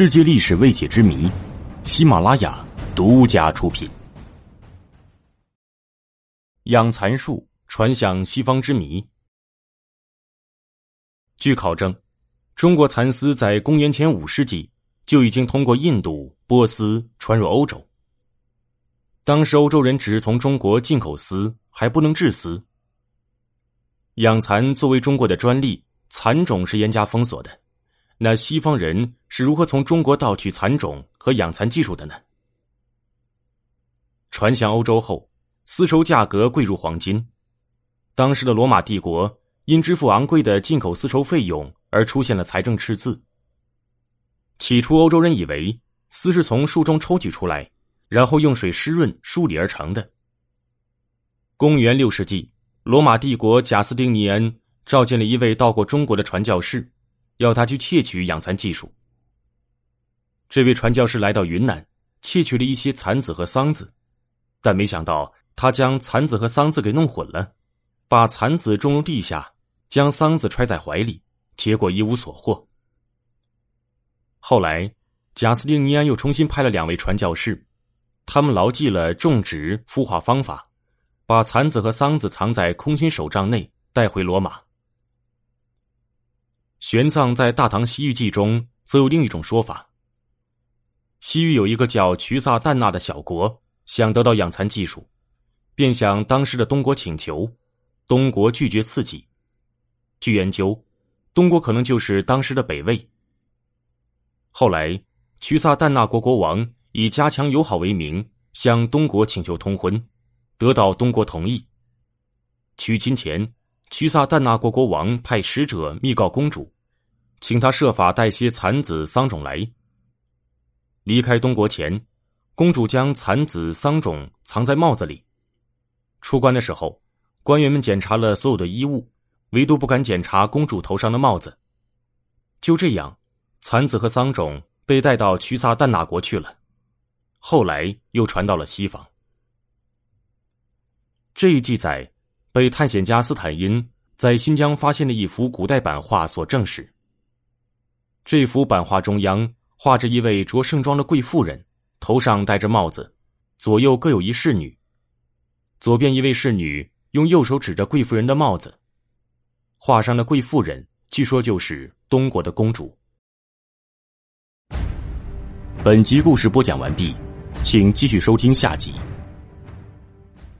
世界历史未解之谜，喜马拉雅独家出品。养蚕术传向西方之谜。据考证，中国蚕丝在公元前五世纪就已经通过印度、波斯传入欧洲。当时欧洲人只是从中国进口丝，还不能制丝。养蚕作为中国的专利，蚕种是严加封锁的。那西方人是如何从中国盗取蚕种和养蚕技术的呢？传向欧洲后，丝绸价格贵如黄金。当时的罗马帝国因支付昂贵的进口丝绸费用而出现了财政赤字。起初，欧洲人以为丝是从树中抽取出来，然后用水湿润梳理而成的。公元六世纪，罗马帝国贾斯丁尼恩召见了一位到过中国的传教士。要他去窃取养蚕技术。这位传教士来到云南，窃取了一些蚕子和桑子，但没想到他将蚕子和桑子给弄混了，把蚕子种入地下，将桑子揣在怀里，结果一无所获。后来，贾斯汀尼安又重新派了两位传教士，他们牢记了种植孵化方法，把蚕子和桑子藏在空心手杖内，带回罗马。玄奘在《大唐西域记》中则有另一种说法。西域有一个叫瞿萨旦那的小国，想得到养蚕技术，便向当时的东国请求，东国拒绝赐给。据研究，东国可能就是当时的北魏。后来，瞿萨旦那国国王以加强友好为名，向东国请求通婚，得到东国同意。娶亲前。屈萨旦那国国王派使者密告公主，请她设法带些蚕子、桑种来。离开东国前，公主将蚕子、桑种藏在帽子里。出关的时候，官员们检查了所有的衣物，唯独不敢检查公主头上的帽子。就这样，蚕子和桑种被带到屈萨旦那国去了。后来又传到了西方。这一记载。被探险家斯坦因在新疆发现的一幅古代版画所证实。这幅版画中央画着一位着盛装的贵妇人，头上戴着帽子，左右各有一侍女。左边一位侍女用右手指着贵妇人的帽子，画上的贵妇人据说就是东国的公主。本集故事播讲完毕，请继续收听下集。